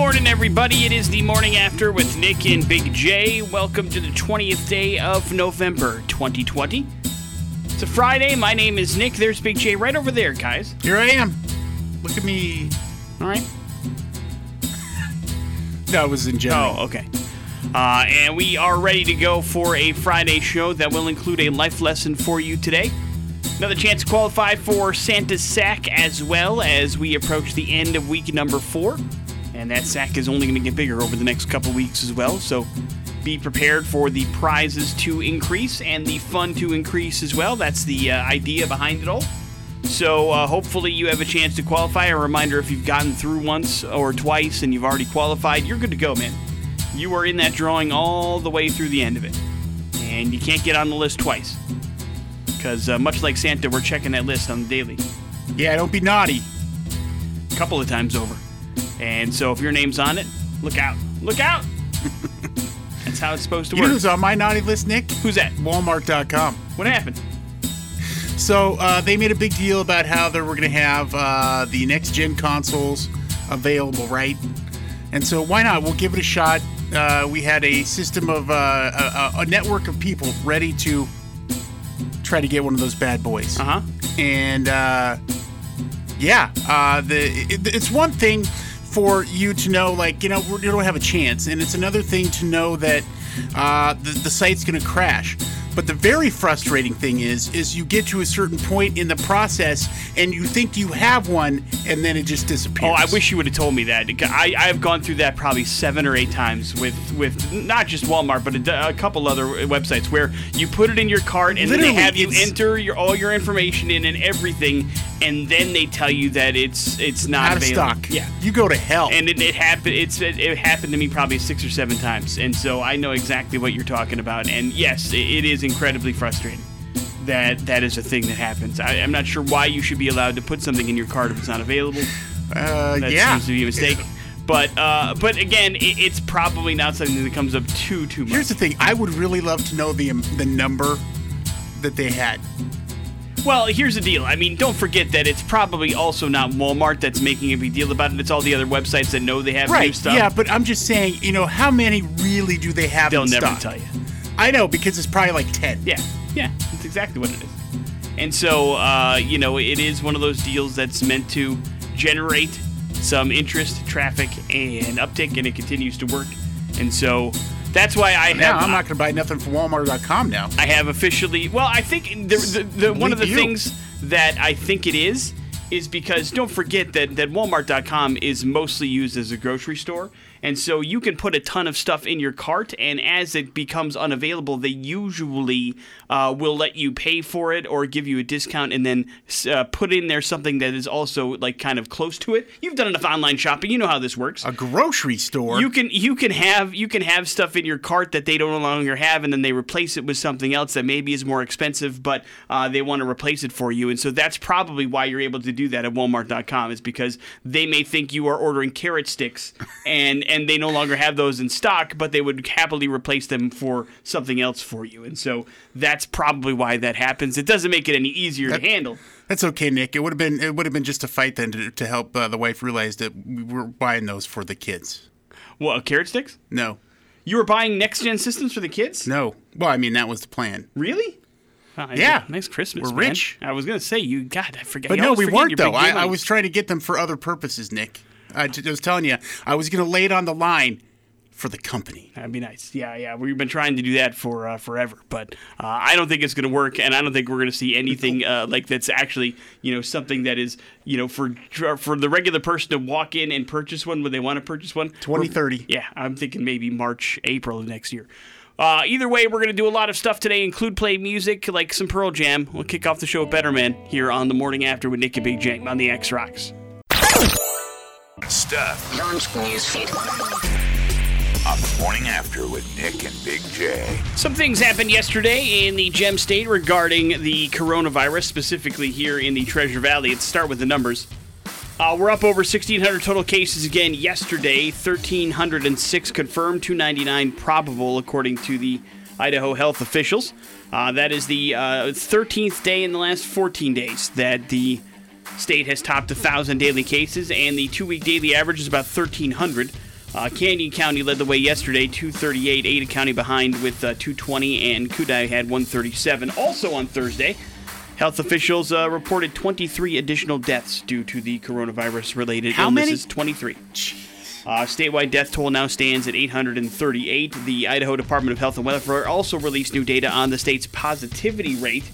morning, everybody. It is the morning after with Nick and Big J. Welcome to the 20th day of November 2020. It's a Friday. My name is Nick. There's Big J right over there, guys. Here I am. Look at me. All right. No, it was in general. Oh, okay. Uh, and we are ready to go for a Friday show that will include a life lesson for you today. Another chance to qualify for Santa's sack as well as we approach the end of week number four. And that sack is only going to get bigger over the next couple weeks as well. So be prepared for the prizes to increase and the fun to increase as well. That's the uh, idea behind it all. So uh, hopefully you have a chance to qualify. A reminder if you've gotten through once or twice and you've already qualified, you're good to go, man. You are in that drawing all the way through the end of it. And you can't get on the list twice. Because uh, much like Santa, we're checking that list on the daily Yeah, don't be naughty. a couple of times over. And so if your name's on it, look out. Look out! That's how it's supposed to You know work. who's on my naughty list, Nick? Who's that? Walmart.com. What happened? So uh, they made a big deal about how they were going to have uh, the next gen consoles available, right? And so why not? We'll give it a shot. Uh, we had a system of uh, a, a network of people ready to try to get one of those bad boys. Uh huh. and uh, yeah, uh, the it, it's one thing for you to know, like you know, you don't have a chance, and it's another thing to know that uh, the, the site's going to crash. But the very frustrating thing is, is you get to a certain point in the process, and you think you have one, and then it just disappears. Oh, I wish you would have told me that. I, I've gone through that probably seven or eight times with, with not just Walmart, but a, a couple other uh, websites where you put it in your cart and then Literally, they have you enter your all your information in and everything, and then they tell you that it's it's not out of stock. Yeah. you go to hell. And it, it happened. It's it, it happened to me probably six or seven times, and so I know exactly what you're talking about. And yes, it, it is incredibly frustrating that that is a thing that happens. I, I'm not sure why you should be allowed to put something in your cart if it's not available. uh, That yeah. seems to be a mistake. But uh, but again, it, it's probably not something that comes up too too much. Here's the thing: I would really love to know the um, the number that they had. well, here's the deal. I mean, don't forget that it's probably also not Walmart that's making a big deal about it. It's all the other websites that know they have new stuff. Yeah, but I'm just saying, you know, how many really do they have They'll never stock? tell you. I know because it's probably like ten. Yeah, yeah, that's exactly what it is. And so, uh, you know, it is one of those deals that's meant to generate some interest, traffic, and uptick, and it continues to work. And so that's why I have. Now I'm not going to buy nothing from Walmart.com now. I have officially. Well, I think the, the, the one of the you. things that I think it is is because don't forget that that Walmart.com is mostly used as a grocery store, and so you can put a ton of stuff in your cart, and as it becomes unavailable, they usually uh, will let you pay for it or give you a discount, and then uh, put in there something that is also like kind of close to it. You've done enough online shopping, you know how this works. A grocery store. You can you can have you can have stuff in your cart that they don't no longer have, and then they replace it with something else that maybe is more expensive, but uh, they want to replace it for you. And so that's probably why you're able to do that at Walmart.com is because they may think you are ordering carrot sticks, and and they no longer have those in stock, but they would happily replace them for something else for you. And so that's probably why that happens. It doesn't make it any easier to handle. That's okay, Nick. It would have been it would have been just a fight then to, to help uh, the wife realize that we were buying those for the kids. What carrot sticks? No, You were buying next gen systems for the kids? no. Well, I mean that was the plan. Really? Yeah. nice Christmas. We're man. rich. I was gonna say you. God, I forget. But you no, we weren't though. I, I was trying to get them for other purposes, Nick. I was telling you, I was going to lay it on the line for the company. That'd be nice. Yeah, yeah. We've been trying to do that for uh, forever, but uh, I don't think it's going to work, and I don't think we're going to see anything uh, like that's actually, you know, something that is, you know, for for the regular person to walk in and purchase one when they want to purchase one. 2030. Yeah, I'm thinking maybe March, April of next year. Uh, either way, we're going to do a lot of stuff today, include play music like some Pearl Jam. We'll kick off the show with Better Man here on the morning after with Nick and Big J on the X Rocks. Stuff Launch newsfeed. on the morning after with Nick and Big J. Some things happened yesterday in the Gem State regarding the coronavirus, specifically here in the Treasure Valley. Let's start with the numbers. Uh, we're up over 1,600 total cases again yesterday. 1,306 confirmed, 299 probable, according to the Idaho health officials. Uh, that is the uh, 13th day in the last 14 days that the state has topped 1,000 daily cases, and the two week daily average is about 1,300. Uh, Canyon County led the way yesterday, 238. Ada County behind with uh, 220, and Kootenai had 137. Also on Thursday, health officials uh, reported 23 additional deaths due to the coronavirus-related How many? 23. Uh, statewide death toll now stands at 838. The Idaho Department of Health and Welfare also released new data on the state's positivity rate,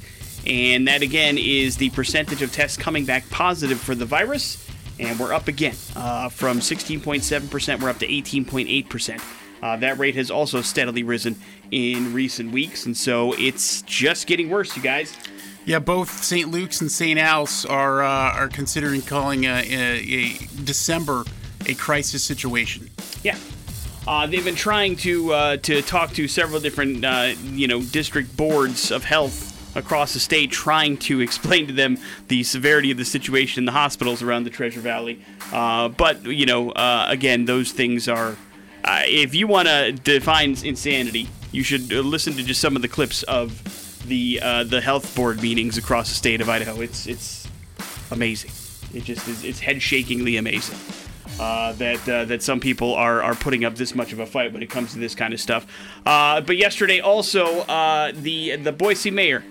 and that again is the percentage of tests coming back positive for the virus. And we're up again uh, from 16.7%, we're up to 18.8%. Uh, that rate has also steadily risen in recent weeks, and so it's just getting worse, you guys. Yeah, both St. Luke's and St. Al's are uh, are considering calling a, a, a December a crisis situation. Yeah. Uh, they've been trying to uh, to talk to several different uh, you know district boards of health across the state, trying to explain to them the severity of the situation in the hospitals around the Treasure Valley. Uh, but you know, uh, again, those things are. Uh, if you want to define insanity, you should uh, listen to just some of the clips of the uh, the health board meetings across the state of Idaho. It's it's amazing. It just is. It's head shakingly amazing uh, that uh, that some people are are putting up this much of a fight when it comes to this kind of stuff. Uh, but yesterday, also uh, the the Boise mayor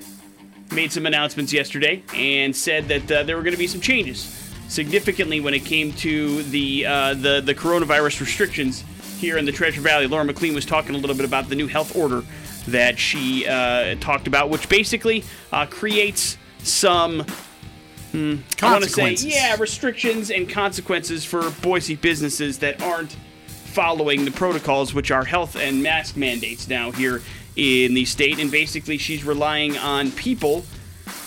made some announcements yesterday and said that uh, there were going to be some changes significantly when it came to the uh, the the coronavirus restrictions here in the Treasure Valley. Lauren McLean was talking a little bit about the new health order that she uh, talked about, which basically uh, creates some Hmm, I want to say, yeah, restrictions and consequences for Boise businesses that aren't following the protocols, which are health and mask mandates now here in the state. And basically, she's relying on people,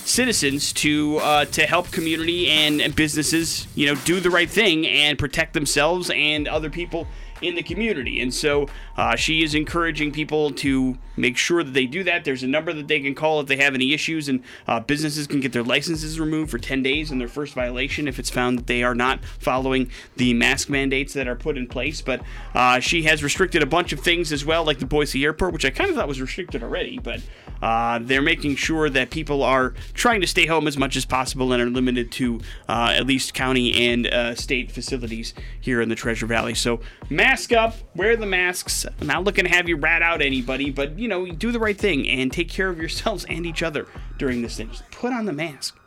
citizens, to uh, to help community and, businesses, you know, do the right thing and protect themselves and other people in the community. And so uh, she is encouraging people to make sure that they do that. There's a number that they can call if they have any issues, and uh, businesses can get their licenses removed for 10 days in their first violation if it's found that they are not following the mask mandates that are put in place. But uh, she has restricted a bunch of things as well, like the Boise Airport, which I kind of thought was restricted already, but uh, they're making sure that people are trying to stay home as much as possible and are limited to uh, at least county and uh, state facilities here in the Treasure Valley. So mask up, wear the masks. I'm not looking to have you rat out anybody, but you know, do the right thing and take care of yourselves and each other during this thing. Just put on the mask.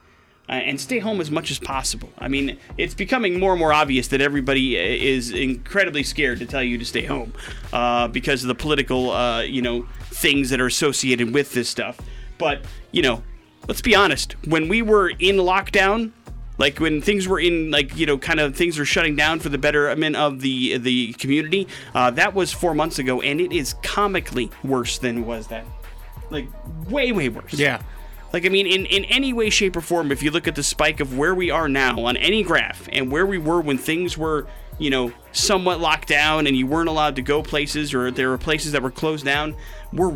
Uh, and stay home as much as possible. I mean, it's becoming more and more obvious that everybody uh, is incredibly scared to tell you to stay home uh, because of the political, uh, you know, things that are associated with this stuff. But you know, let's be honest. When we were in lockdown, like when things were in like you know kind of things were shutting down for the betterment of the the community, uh, that was four months ago, and it is comically worse than was that. Like way way worse. Yeah. Like, I mean, in, in any way, shape, or form, if you look at the spike of where we are now on any graph and where we were when things were, you know, somewhat locked down and you weren't allowed to go places or there were places that were closed down, we're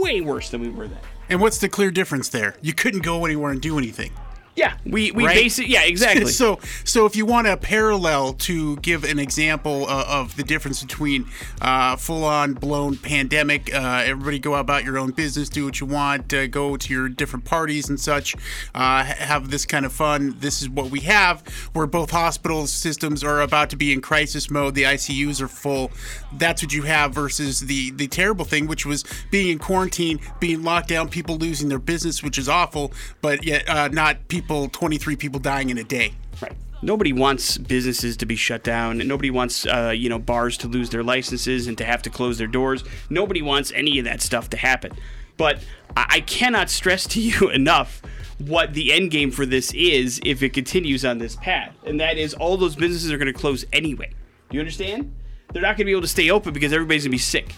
way worse than we were then. And what's the clear difference there? You couldn't go anywhere and do anything. Yeah, we, we Right? base it. Yeah, exactly. so, so if you want a parallel to give an example uh, of the difference between uh, full-on blown pandemic, uh, everybody go about your own business, do what you want, uh, go to your different parties and such, uh, have this kind of fun. This is what we have. Where both hospital systems are about to be in crisis mode, the ICUs are full. That's what you have versus the the terrible thing, which was being in quarantine, being locked down, people losing their business, which is awful, but yet uh, not people, 23 people dying in a day. Right. Nobody wants businesses to be shut down. Nobody wants, uh, you know, bars to lose their licenses and to have to close their doors. Nobody wants any of that stuff to happen. But I cannot stress to you enough what the end game for this is if it continues on this path, and that is all those businesses are going to close anyway. Do you understand? They're not going to be able to stay open because everybody's going to be sick,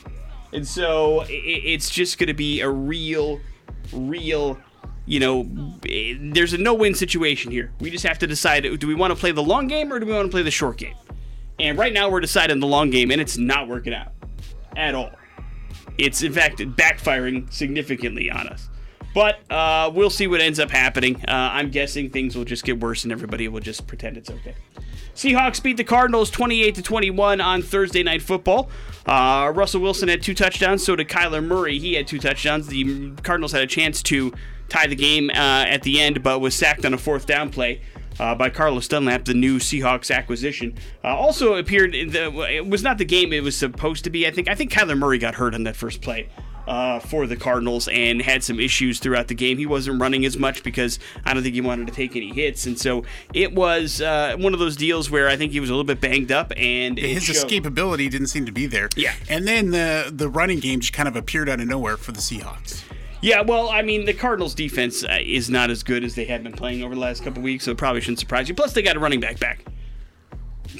and so it's just going to be a real, real you know, eh, there's a no-win situation here. We just have to decide: do we want to play the long game or do we want to play the short game? And right now, we're deciding the long game, and it's not working out at all. It's in fact backfiring significantly on us. But uh, we'll see what ends up happening. Uh, I'm guessing things will just get worse, and everybody will just pretend it's okay. Seahawks beat the Cardinals 28 to 21 on Thursday Night Football. Uh, Russell Wilson had two touchdowns. So did Kyler Murray. He had two touchdowns. The Cardinals had a chance to tie the game uh, at the end, but was sacked on a fourth down play. uh, by Carlos Dunlap, the new Seahawks acquisition. Uh, also appeared in the. It was not the game it was supposed to be. I think. I think Kyler Murray got hurt on that first play. Uh, for the Cardinals and had some issues throughout the game. He wasn't running as much because I don't think he wanted to take any hits, and so it was uh, one of those deals where I think he was a little bit banged up and His showed. escapability didn't seem to be there. Yeah. And then the the running game just kind of appeared out of nowhere for the Seahawks. Yeah, well, I mean, the Cardinals' defense uh, is not as good as they have been playing over the last couple weeks, so it probably shouldn't surprise you. Plus, they got a running back back.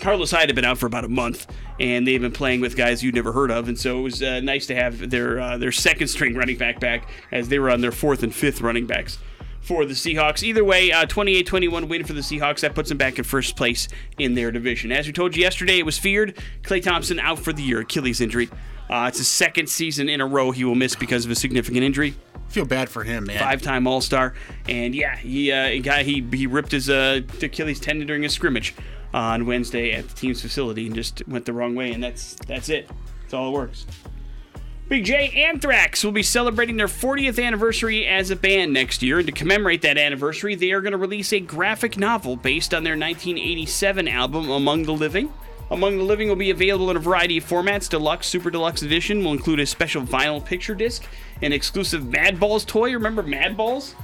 Carlos Hyde had been out for about a month, and they've been playing with guys you'd never heard of, and so it was uh, nice to have their uh, their second string running back back as they were on their fourth and fifth running backs for the Seahawks. Either way, uh, 28-21 win for the Seahawks. That puts them back in first place in their division. As we told you yesterday, it was feared Klay Thompson out for the year, Achilles injury. Uh, it's his second season in a row he will miss because of a significant injury feel bad for him, man. five-time All-Star, and yeah, he uh, guy he he ripped his uh, Achilles tendon during a scrimmage on Wednesday at the team's facility and just went the wrong way, and that's that's it. That's all it works. Big J Anthrax will be celebrating their 40th anniversary as a band next year, and to commemorate that anniversary, they are going to release a graphic novel based on their 1987 album Among the Living. Among the Living will be available in a variety of formats. Deluxe, Super Deluxe Edition will include a special vinyl picture disc, an exclusive Mad Balls toy. Remember Mad Balls?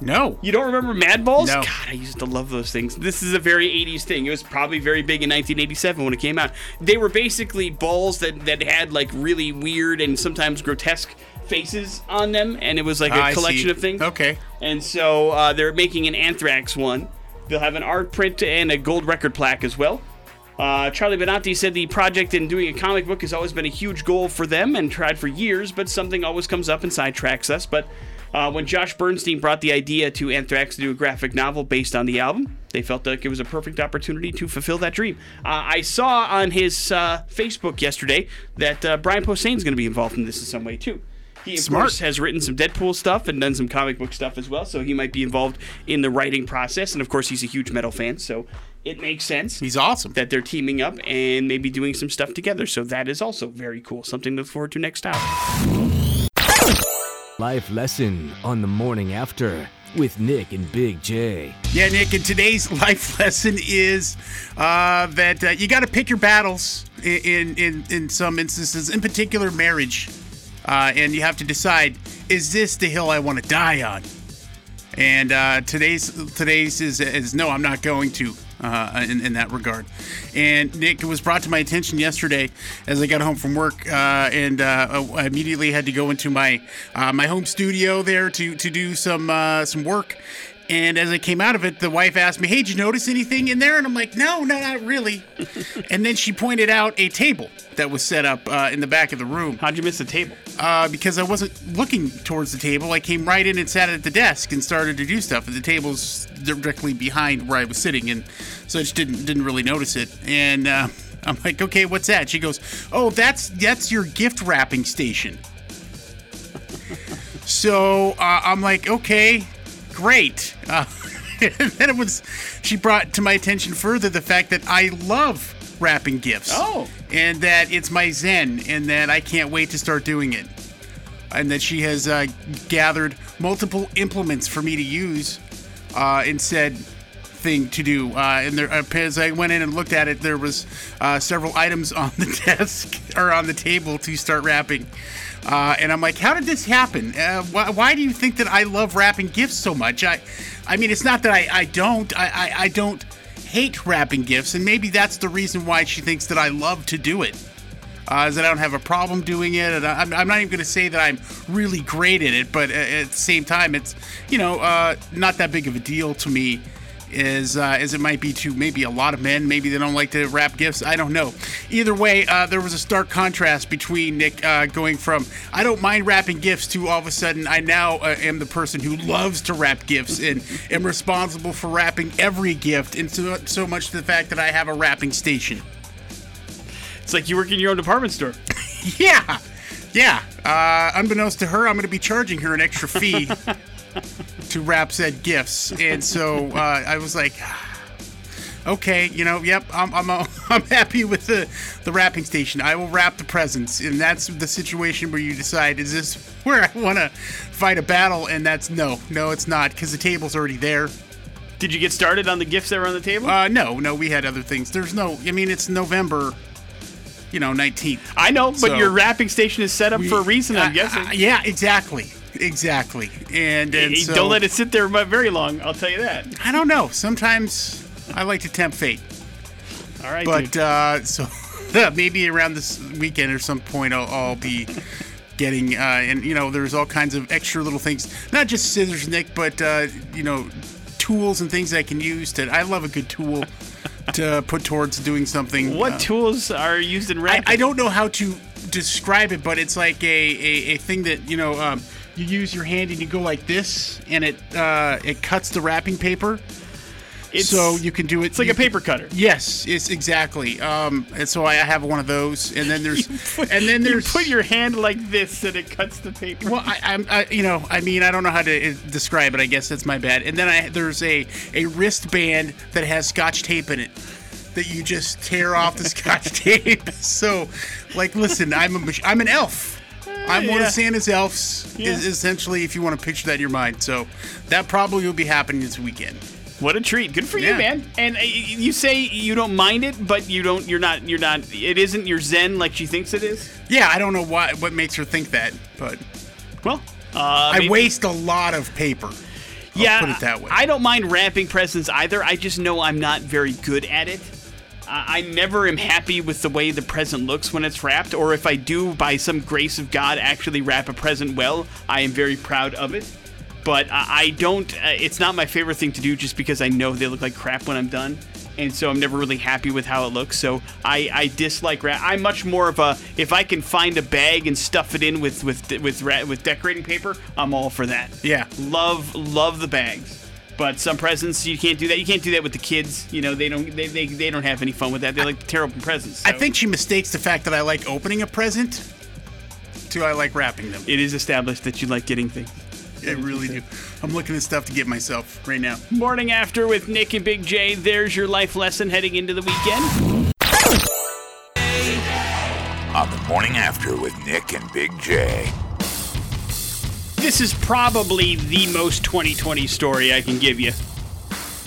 No. You don't remember Mad Balls? No. God, I used to love those things. This is a very 80s thing. It was probably very big in 1987 when it came out. They were basically balls that, that had like really weird and sometimes grotesque faces on them, and it was like a Ah, collection see. of things. Okay. And so uh, they're making an Anthrax one. They'll have an art print and a gold record plaque as well. Uh, Charlie Benante said the project in doing a comic book has always been a huge goal for them and tried for years, but something always comes up and sidetracks us. But uh, when Josh Bernstein brought the idea to Anthrax to do a graphic novel based on the album, they felt like it was a perfect opportunity to fulfill that dream. Uh, I saw on his uh, Facebook yesterday that uh, Brian Posehn is going to be involved in this in some way too. He, of Smart. course, has written some Deadpool stuff and done some comic book stuff as well, so he might be involved in the writing process. And of course, he's a huge metal fan, so it makes sense He's awesome. that they're teaming up and maybe doing some stuff together. So that is also very cool. Something to look forward to next hour. Life lesson on the morning after with Nick and Big J. Yeah, Nick, and today's life lesson is uh, that uh, you got to pick your battles in, in, in, in some instances, in particular marriage. Uh, and you have to decide is this the hill I want to die on? And uh, today's today's is, is no, I'm not going to uh, in, in that regard. And Nick, it was brought to my attention yesterday as I got home from work, uh, and uh, I immediately had to go into my uh, my home studio there to to do some uh, some work. And as I came out of it, the wife asked me, "Hey, did you notice anything in there?" And I'm like, "No, no, not really." and then she pointed out a table that was set up uh, in the back of the room How'd you miss the table? uh, because I wasn't looking towards the table. I came right in and sat at the desk and started to do stuff. And the table's directly behind where I was sitting, and so I just didn't didn't really notice it. And uh, I'm like, okay, what's that? She goes, oh, that's that's your gift wrapping station. so uh, I'm like, okay, great. Uh, and then it was, she brought to my attention further the fact that I love wrapping gifts. Oh. And that it's my zen, and that I can't wait to start doing it. And that she has uh, gathered multiple implements for me to use uh, in said thing to do. Uh, and there, uh, as I went in and looked at it, there was uh, several items on the desk or on the table to start wrapping. Uh, and I'm like, how did this happen? Uh, why, why do you think that I love wrapping gifts so much? I, I mean, it's not that I, I don't. I, I, I don't hate wrapping gifts, and maybe that's the reason why she thinks that I love to do it. Uh, is that I don't have a problem doing it, and I'm, I'm not even going to say that I'm really great at it, but at the same time, it's you know uh, not that big of a deal to me as uh, as it might be to maybe a lot of men. Maybe they don't like to wrap gifts. I don't know. Either way, uh, there was a stark contrast between Nick uh, going from I don't mind wrapping gifts to all of a sudden I now uh, am the person who loves to wrap gifts and am responsible for wrapping every gift, and so, so much to the fact that I have a wrapping station. It's like you work in your own department store. Yeah, yeah. Uh, unbeknownst to her, I'm going to be charging her an extra fee to wrap said gifts, and so uh, I was like, okay, you know, yep, I'm I'm I'm happy with the the wrapping station. I will wrap the presents, and that's the situation where you decide is this where I want to fight a battle, and that's no, no, it's not because the table's already there. Did you get started on the gifts that were on the table? Uh, no, no, we had other things. There's no. I mean, it's November, you know, 19th. I know, but so- your wrapping station is set up for a reason, I'm Uh, guessing. uh, yeah, exactly, exactly. And, and Hey, so, Don't let it sit there very long. I'll tell you that. I don't know. Sometimes I like to tempt fate, All right, but uh, so maybe around this weekend or some point I'll, I'll be getting uh, and you know there's all kinds of extra little things, not just scissors, Nick, but uh, you know tools and things I can use. To I love a good tool to put towards doing something. what uh, tools are used in I, wrapping? I don't know how to describe it, but it's like a, a, a thing that you know um, you use your hand and you go like this, and it uh, it cuts the wrapping paper. It's, so you can do it. it's like a paper cutter. Yes, it's exactly. Um, and so I have one of those, and then there's, and then there's. You put your hand like this and it cuts the paper. well, I, I'm, I, you know, I mean, I don't know how to uh, describe it. I guess that's my bad. And then I there's a a wristband that has Scotch tape in it that you just tear off the Scotch tape. So, like, listen, I'm a I'm an elf. I'm one of Santa's elves, Yeah. is essentially, if you want to picture that in your mind. So, that probably will be happening this weekend. What a treat! Good for you, man. And uh, you say you don't mind it, but you don't. You're not. You're not. It isn't your zen like she thinks it is. Yeah, I don't know why what makes her think that, but Well, uh, I maybe- waste a lot of paper. I'll yeah, put it that way. I don't mind wrapping presents either. I just know I'm not very good at it. I never am happy with the way the present looks when it's wrapped, or if I do, by some grace of God, actually wrap a present well, I am very proud of it. But I I don't. Uh, it's not my favorite thing to do, just because I know they look like crap when I'm done, and so I'm never really happy with how it looks. So I, I dislike wrap. I'm much more of a if I can find a bag and stuff it in with with with ra- with decorating paper, I'm all for that Yeah. love love the bags but some presents you can't do that you can't do that with the kids you know they don't they, they, they don't have any fun with that they like to tear open presents I think she mistakes the fact that I like opening a present to I like wrapping them. it is established that you like getting things I really do. I'm looking at stuff to get myself right now. morning after with nick and big j there's your life lesson heading into the weekend On the morning after with Nick and Big J. this is probably the most 2020 story i can give you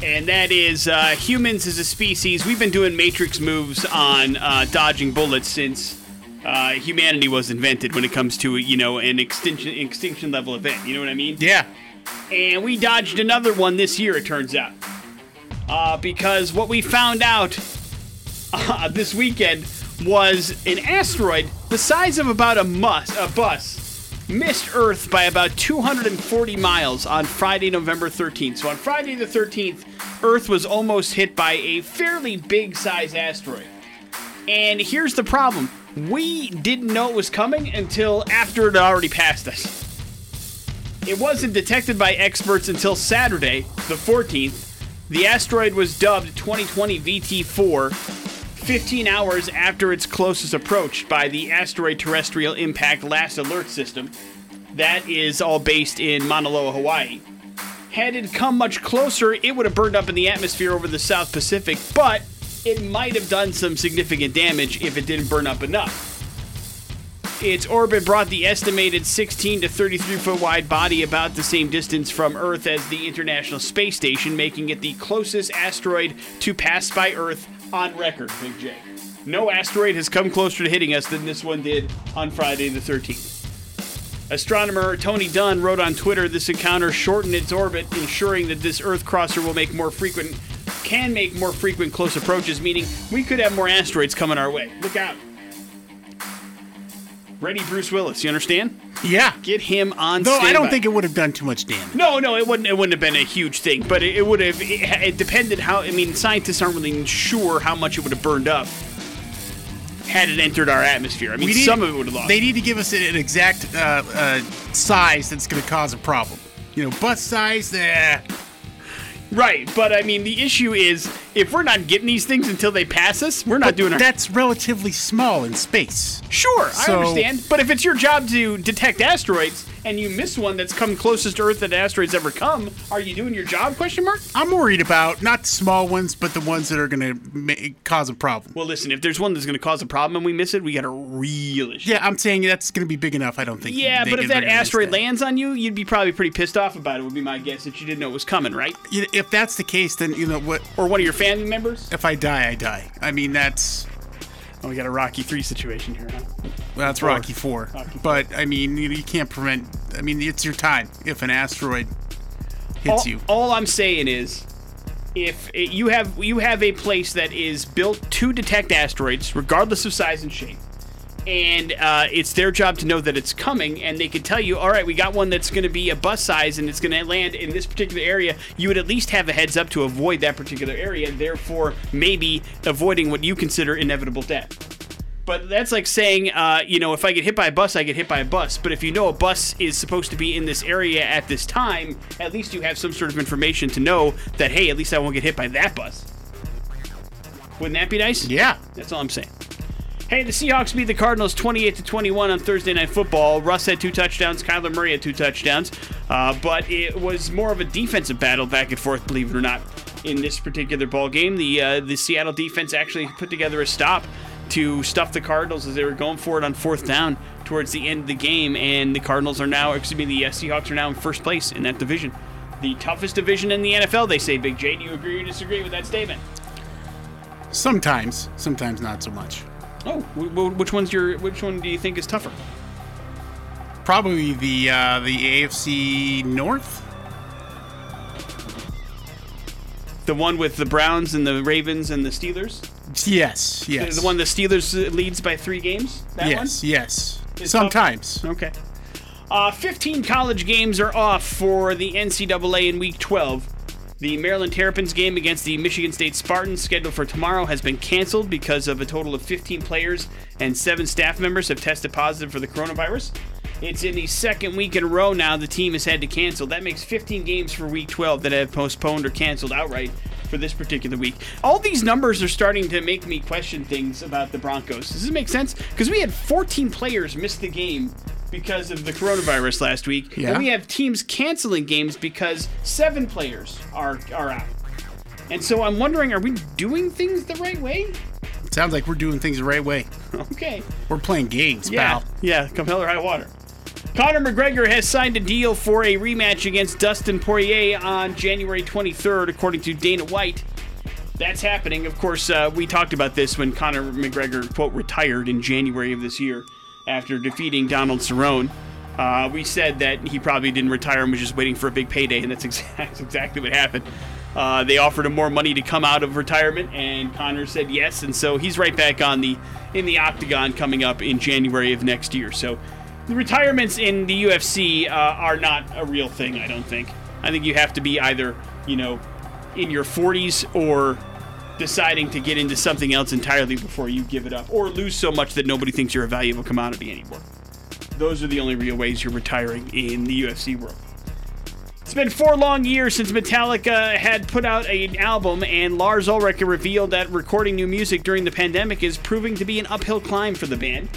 and that is uh, humans as a species we've been doing matrix moves on uh, dodging bullets since uh, humanity was invented when it comes to you know an extinction extinction level event you know what i mean Yeah. And we dodged another one this year, it turns out. Uh, because what we found out uh, this weekend was an asteroid the size of about a, mus- a bus missed Earth by about 240 miles on Friday, November 13th. So on Friday the 13th, Earth was almost hit by a fairly big size asteroid. And here's the problem we didn't know it was coming until after it already passed us. It wasn't detected by experts until Saturday, the 14th. The asteroid was dubbed 2020 VT4 15 hours after its closest approach by the Asteroid Terrestrial Impact Last Alert System. That is all based in Mauna Loa, Hawaii. Had it come much closer, it would have burned up in the atmosphere over the South Pacific, but it might have done some significant damage if it didn't burn up enough. Its orbit brought the estimated 16 to 33 foot wide body about the same distance from Earth as the International Space Station, making it the closest asteroid to pass by Earth on record, Big J. No asteroid has come closer to hitting us than this one did on Friday the 13th. Astronomer Tony Dunn wrote on Twitter this encounter shortened its orbit, ensuring that this Earth crosser will make more frequent can make more frequent close approaches, meaning we could have more asteroids coming our way. Look out. Ready Bruce Willis, you understand? Yeah. Get him on Though I don't think it would have done too much damage. No, no, it wouldn't. It wouldn't have been a huge thing, but it, it would have. It, it depended how. I mean, scientists aren't really sure how much it would have burned up had it entered our atmosphere. I mean, need- some of it would have lost. They need to give us an exact uh, uh, size that's going to cause a problem. You know, bus size, eh. right, but I mean, the issue is if we're not getting these things until they pass us, we're not doing our. That's relatively small in space. Sure, I understand. But if it's your job to detect asteroids, and you miss one that's come closest to Earth that asteroids ever come, are you doing your job? Question mark. I'm worried about not the small ones, but the ones that are going to ma- cause a problem. Well, listen, if there's one that's going to cause a problem and we miss it, we got a real issue. Yeah, I'm saying that's going to be big enough. I don't think. Yeah, but if that asteroid that. lands on you, you'd be probably pretty pissed off about it. Would be my guess that you didn't know it was coming, right? If that's the case, then you know what? Or one of your family members. If I die, I die. I mean, that's Oh, we got a Rocky Three situation here, huh? well, that's Four. Rocky Four. Rocky But I mean, you, you can't prevent. I mean, it's your time. If an asteroid hits all, you, all I'm saying is, if it, you have you have a place that is built to detect asteroids, regardless of size and shape, and uh, it's their job to know that it's coming, and they can tell you, all right, we got one that's going to be a bus size and it's going to land in this particular area. You would at least have a heads up to avoid that particular area, and therefore maybe avoiding what you consider inevitable death. But that's like saying, uh, you know, if I get hit by a bus, I get hit by a bus. But if you know a bus is supposed to be in this area at this time, at least you have some sort of information to know that, hey, at least I won't get hit by that bus. Wouldn't that be nice? yeah, That's all I'm saying. Hey, the Seahawks beat the Cardinals 28 to 21 on Thursday Night Football. Russ had two touchdowns. Kyler Murray had two touchdowns. Uh, but it was more of a defensive battle back and forth, believe it or not. In this particular ball game, the uh, the Seattle defense actually put together a stop to stuff the Cardinals as they were going for it on fourth down towards the end of the game, and the Cardinals are now, excuse me, the uh, Seahawks are now in first place in that division, the toughest division in the NFL. They say, Big J. Do you agree or disagree with that statement? sometimes, sometimes not so much. Oh, wh- wh- which one's your? Which one do you think is tougher? Probably the uh, the AFC North. The one with the Browns and the Ravens and the Steelers. Yes, yes. The one the Steelers uh, leads by three games. That yes, yes. Is Sometimes. one. Okay. Uh, 15 college games are off for the NCAA in Week 12. The Maryland Terrapins game against the Michigan State Spartans, scheduled for tomorrow, has been canceled because of a total of 15 players and seven staff members have tested positive for the coronavirus. It's in the second week in a row now the team has had to cancel. That makes 15 games for Week 12 that have postponed or canceled outright for this particular week. All these numbers are starting to make me question things about the Broncos. Does this make sense? Because we had 14 players miss the game because of the coronavirus last week, Yeah. and we have teams canceling games because seven players are are out. And so I'm wondering, are we doing things the right way? Sounds like we're doing things the right way. Okay. We're playing games, Yeah, pal. yeah, come hell or high water. Conor McGregor has signed a deal for a rematch against Dustin Poirier on January 23rd, according to Dana White. That's happening. Of course, uh, we talked about this when Conor McGregor, quote, retired in January of this year after defeating Donald Cerrone. Uh, we said that he probably didn't retire and was just waiting for a big payday, and that's exact, exactly what happened. Uh, they offered him more money to come out of retirement, and Conor said yes, and so he's right back on the in the octagon coming up in January of next year. So the retirements in the UFC uh, are not a real thing. I don't think. I think you have to be either you know in your 40s or deciding to get into something else entirely before you give it up, or lose so much that nobody thinks you're a valuable commodity anymore. Those are the only real ways you're retiring in the UFC world. It's been four long years since Metallica had put out an album, and Lars Ulrich revealed that recording new music during the pandemic is proving to be an uphill climb for the band.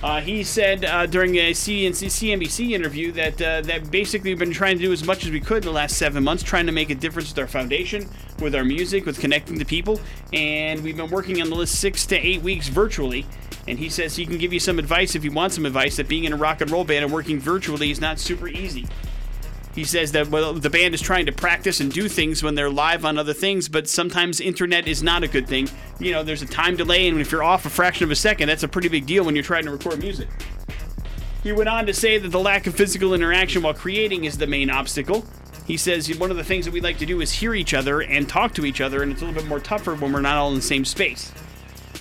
Uh, he said uh, during a CNC, CNBC interview that uh, that basically we've been trying to do as much as we could in the last seven months, trying to make a difference with our foundation, with our music, with connecting to people, and we've been working on the list six to eight weeks virtually. And he says he can give you some advice if you want some advice that being in a rock and roll band and working virtually is not super easy. He says that well, the band is trying to practice and do things when they're live on other things, but sometimes internet is not a good thing. You know, there's a time delay, and if you're off a fraction of a second, that's a pretty big deal when you're trying to record music. He went on to say that the lack of physical interaction while creating is the main obstacle. He says one of the things that we like to do is hear each other and talk to each other, and it's a little bit more tougher when we're not all in the same space.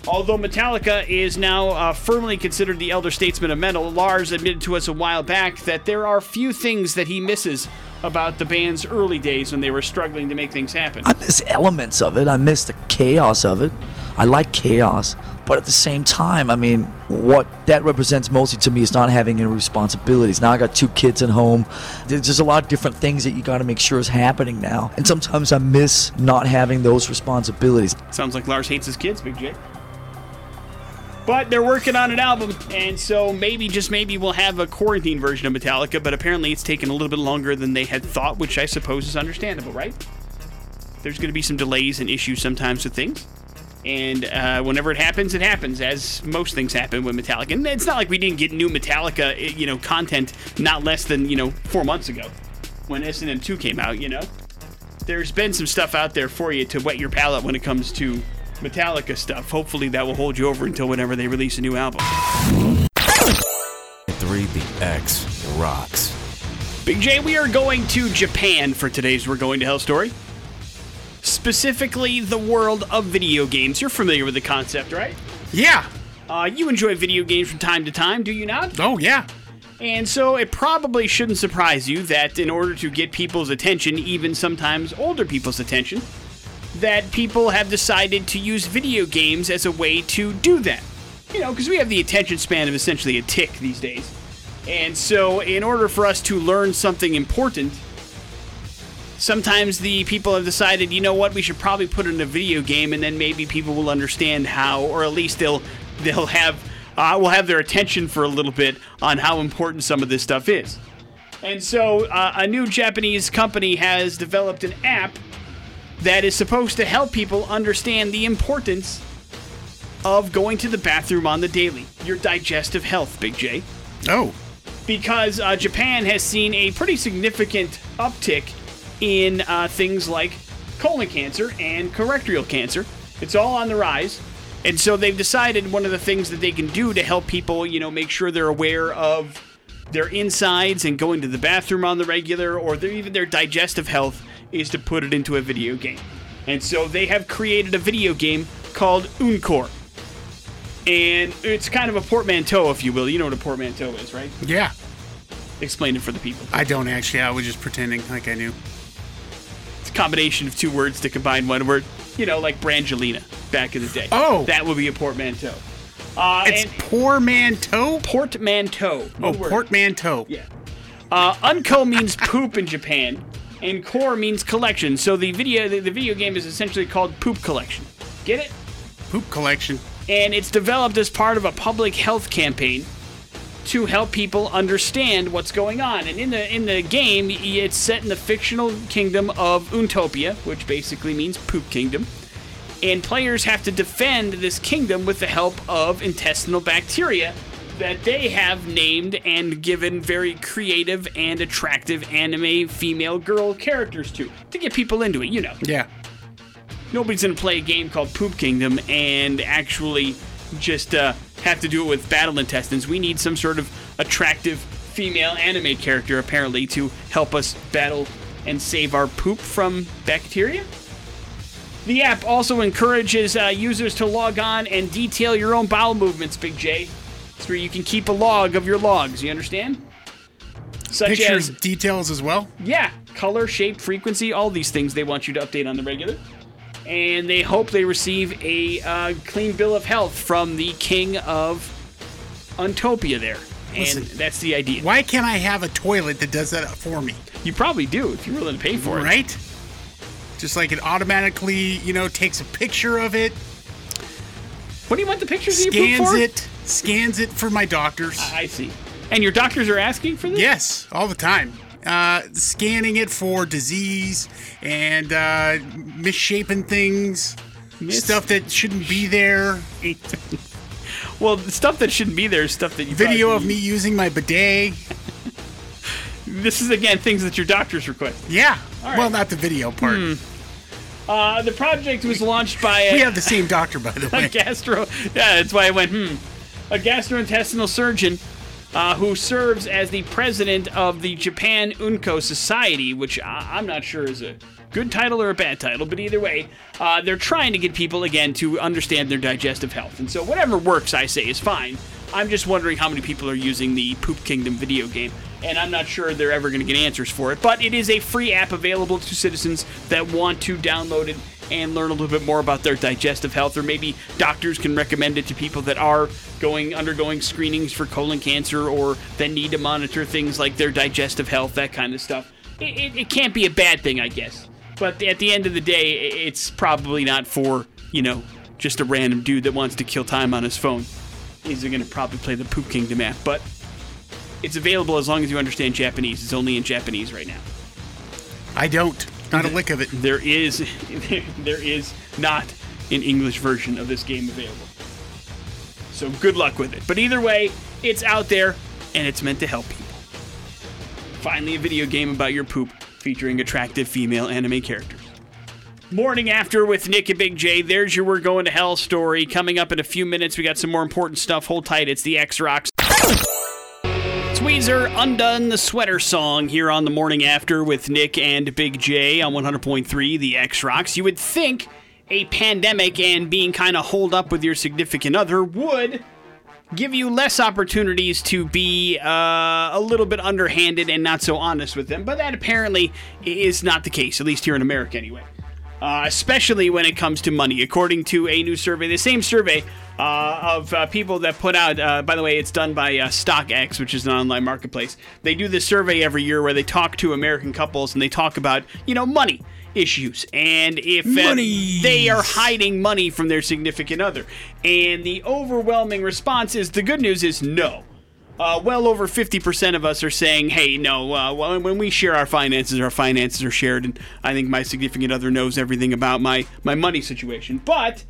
Although Metallica is now uh, firmly considered the elder statesman of metal, Lars admitted to us a while back that there are few things that he misses about the band's early days when they were struggling to make things happen. I miss elements of it. I miss the chaos of it. I like chaos. But at the same time, I mean, what that represents mostly to me is not having any responsibilities. Now I got two kids at home. There's just a lot of different things that you got to make sure is happening now. And sometimes I miss not having those responsibilities. Sounds like Lars hates his kids, Big J. But they're working on an album, and so maybe, just maybe, we'll have a quarantine version of Metallica, but apparently it's taken a little bit longer than they had thought, which I suppose is understandable, right? There's going to be some delays and issues sometimes with things. And uh, whenever it happens, it happens, as most things happen with Metallica. And it's not like we didn't get new Metallica, eh, you know, content not less than, you know, four months ago when S&M 2 came out, you know? There's been some stuff out there for you to wet your palate when it comes to Metallica stuff. Hopefully that will hold you over until whenever they release a new album. 3 The X rocks. Big J, we are going to Japan for today's We're Going to Hell story. Specifically, the world of video games. You're familiar with the concept, right? Yeah. Uh, you enjoy video games from time to time, do you not? Oh, yeah. And so it probably shouldn't surprise you that in order to get people's attention, even sometimes older people's attention, that people have decided to use video games as a way to do that. You know, because we have the attention span of essentially a tick these days. And so, in order for us to learn something important, sometimes the people have decided, you know what, we should probably put in a video game, and then maybe people will understand how, or at least they'll they'll have uh, will have their attention for a little bit on how important some of this stuff is. And so, uh, a new Japanese company has developed an app that is supposed to help people understand the importance of going to the bathroom on the daily, your digestive health, Big J Oh. because uh, Japan has seen a pretty significant uptick in uh, things like colon cancer and colorectal cancer. It's all on the rise. And so they've decided one of the things that they can do to help people, you know, make sure they're aware of their insides and going to the bathroom on the regular or their, even their digestive health is to put it into a video game. And so they have created a video game called Uncor. And it's kind of a portmanteau, if you will. You know what a portmanteau is, right? Yeah. Explain it for the people. I don't actually. I was just pretending like I knew. It's a combination of two words to combine one word. You know, like Brangelina back in the day. Oh. That would be a portmanteau. Uh, It's and poor portmanteau. Oh, word. portmanteau. Yeah. Uh, unko means poop in Japan, and core means collection. So the video the, the video game is essentially called Poop Collection. Get it? Poop collection. and it's developed as part of a public health campaign to help people understand what's going on. And in the in the game, it's set in the fictional kingdom of Untopia, which basically means poop kingdom. And players have to defend this kingdom with the help of intestinal bacteria that they have named and given very creative and attractive anime female girl characters to to get people into it, you know Yeah. nobody's gonna play a game called Poop Kingdom and actually just uh, have to do it with battle intestines. We need some sort of attractive female anime character apparently to help us battle and save our poop from bacteria. The app also encourages uh, users to log on and detail your own bowel movements, Big J. It's where you can keep a log of your logs, you understand? Such Pictures, as details as well. yeah, color, shape, frequency, all these things they want you to update on the regular. And they hope they receive a uh, clean bill of health from the king of Untopia there. And Listen, that's the idea. Why can't I have a toilet that does that for me? You probably do if you're willing to pay for it. Right? Just like it automatically, you know, takes a picture of it, What do you want the pictures of your poop scans for? it, scans it for my doctors. I see. And your doctors are asking for this? Yes, all the time. Uh, scanning it for disease and uh, misshapen things, stuff that shouldn't be there. Well, the stuff that shouldn't be there is stuff that you Video of me using my bidet. This is again things that your doctors request. Yeah. Right. Hmm. Well, not the video part. Uh, the project was launched by a, We have the same doctor, by the way. a gastro. Yeah, that's why I went hmm. A gastrointestinal surgeon uh, who serves as the president of the Japan Unko Society, which I- I'm not sure is a good title or a bad title, but either way, uh, they're trying to get people again to understand their digestive health. And so whatever works, I say, is fine. I'm just wondering how many people are using the Poop Kingdom video game, and I'm not sure they're ever going to get answers for it. But it is a free app available to citizens that want to download it and learn a little bit more about their digestive health, or maybe doctors can recommend it to people that are going undergoing screenings for colon cancer or that need to monitor things like their digestive health, that kind of stuff. It, it, it can't be a bad thing, I guess. But at the end of the day, it's probably not for, you know, just a random dude that wants to kill time on his phone. He's going to probably play the Poop Kingdom app, but it's available as long as you understand Japanese. It's only in Japanese right now. I don't. Not a lick of it. There is there is not an English version of this game available. So good luck with it. But either way, it's out there and it's meant to help people. Finally, a video game about your poop featuring attractive female anime characters. Morning after with Nick and Big J. There's your We're Going to Hell story. Coming up in a few minutes, we got some more important stuff. Hold tight. It's the X Rocks. It's Weezer, Undone the Sweater Song here on the Morning After with Nick and Big J on 100.3 The X Rocks. You would think a pandemic and being kind of holed up with your significant other would give you less opportunities to be uh, a little bit underhanded and not so honest with them, but that apparently is not the case, at least here in America anyway. Uh, especially when it comes to money. According to a new survey, the same survey uh, of uh, people that put out, uh, by the way, it's done by uh, StockX, which is an online marketplace. They do this survey every year where they talk to American couples and they talk about, you know, money issues and if uh, they are hiding money from their significant other. And the overwhelming response is the good news is no. Uh, well over 50% of us are saying, hey, no, uh, when we share our finances, our finances are shared, and I think my significant other knows everything about my, my money situation. But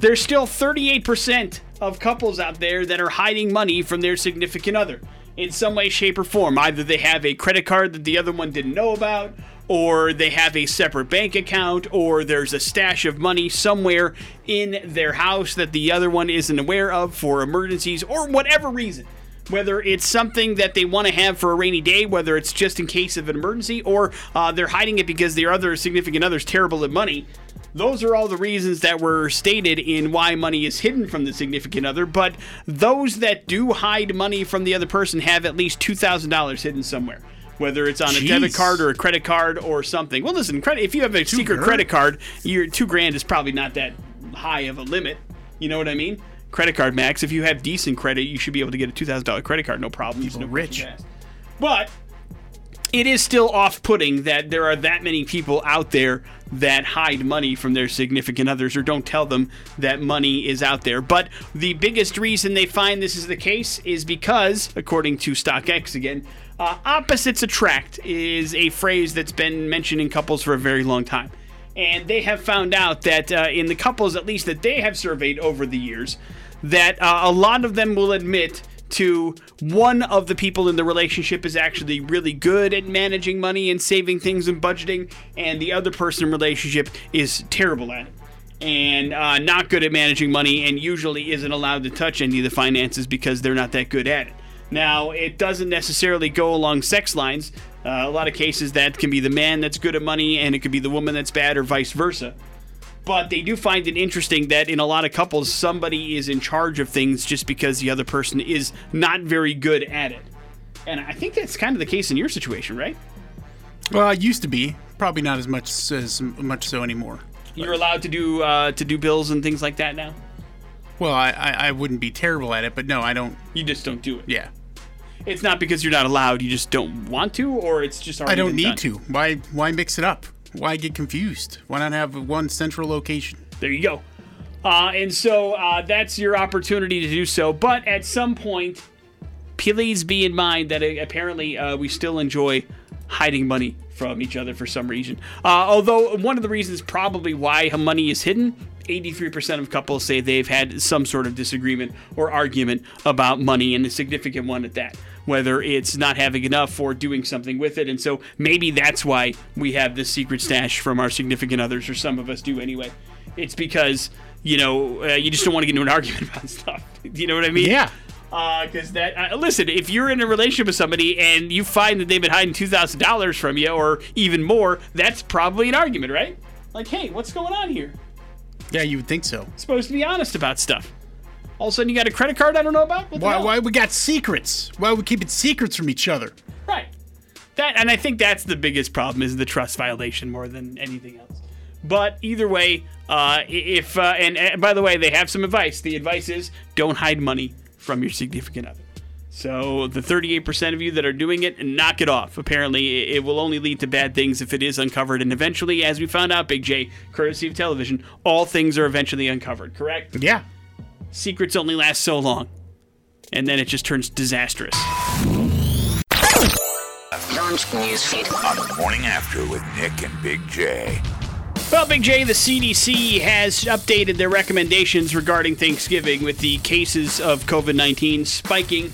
there's still 38% of couples out there that are hiding money from their significant other in some way, shape, or form. Either they have a credit card that the other one didn't know about, or they have a separate bank account, or there's a stash of money somewhere in their house that the other one isn't aware of for emergencies, or whatever reason. Whether it's something that they want to have for a rainy day, whether it's just in case of an emergency, or uh, they're hiding it because their other significant other's terrible at money. Those are all the reasons that were stated in why money is hidden from the significant other. But those that do hide money from the other person have at least $2,000 hidden somewhere. Whether it's on a debit card or a credit card or something. Well, listen, credit. If you have a secret grand? credit card, your two grand is probably not that high of a limit. You know what I mean? Credit card max. If you have decent credit, you should be able to get a two thousand dollar credit card, no problem. There's no rich. But it is still off-putting that there are that many people out there that hide money from their significant others or don't tell them that money is out there. But the biggest reason they find this is the case is because, according to StockX again, uh, opposites attract is a phrase that's been mentioned in couples for a very long time. And they have found out that uh, in the couples, at least that they have surveyed over the years, that uh, a lot of them will admit to one of the people in the relationship is actually really good at managing money and saving things and budgeting, and the other person in relationship is terrible at it and uh, not good at managing money and usually isn't allowed to touch any of the finances because they're not that good at it. Now, it doesn't necessarily go along sex lines. Uh, a lot of cases that can be the man that's good at money and it could be the woman that's bad or vice versa. But they do find it interesting that in a lot of couples, somebody is in charge of things just because the other person is not very good at it. And I think that's kind of the case in your situation, right? Well, it used to be. Probably not as much as much so anymore. You're allowed to do uh, to do bills and things like that now. Well, I, I, I wouldn't be terrible at it, but no, I don't. You just don't do it. Yeah, It's not because you're not allowed. You just don't want to, or it's just already I don't need done? to. Why why mix it up? Why get confused? Why not have one central location? There you go. Uh, and so uh, that's your opportunity to do so. But at some point, please be in mind that uh, apparently uh, we still enjoy hiding money from each other for some reason. Uh, although one of the reasons probably why money is hidden. 83% of couples say they've had some sort of disagreement or argument about money, and a significant one at that. Whether it's not having enough or doing something with it. And so maybe that's why we have this secret stash from our significant others, or some of us do anyway. It's because, you know, uh, you just don't want to get into an argument about stuff. You know what I mean? Yeah. Because that, uh, listen, if you're in a relationship with somebody and you find that they've been hiding two thousand dollars from you or even more, that's probably an argument, right? Like, hey, what's going on here? Yeah, you would think so. Supposed to be honest about stuff. All of a sudden, you got a credit card I don't know about. Why why we got secrets? Why are we keeping secrets from each other? Right. That and I think that's the biggest problem is the trust violation more than anything else. But either way, uh, if uh, and, and by the way, they have some advice. The advice is don't hide money from your significant other. So the 38% of you that are doing it, knock it off. Apparently, it it will only lead to bad things if it is uncovered. And eventually, as we found out, Big J, courtesy of television, all things are eventually uncovered. Correct? Yeah. Secrets only last so long, and then it just turns disastrous. On the morning after with Nick and Big J. Well, Big J, the CDC has updated their recommendations regarding Thanksgiving with the cases of COVID 19 spiking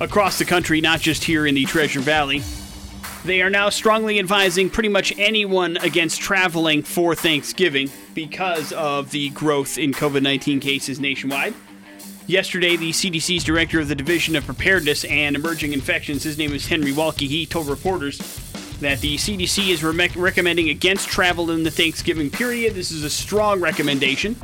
across the country, not just here in the Treasure Valley. They are now strongly advising pretty much anyone against traveling for Thanksgiving because of the growth in COVID 19 cases nationwide. Yesterday, the CDC's director of the Division of Preparedness and Emerging Infections, his name is Henry Walke, he told reporters that the CDC is re- recommending against travel in the Thanksgiving period. This is a strong recommendation.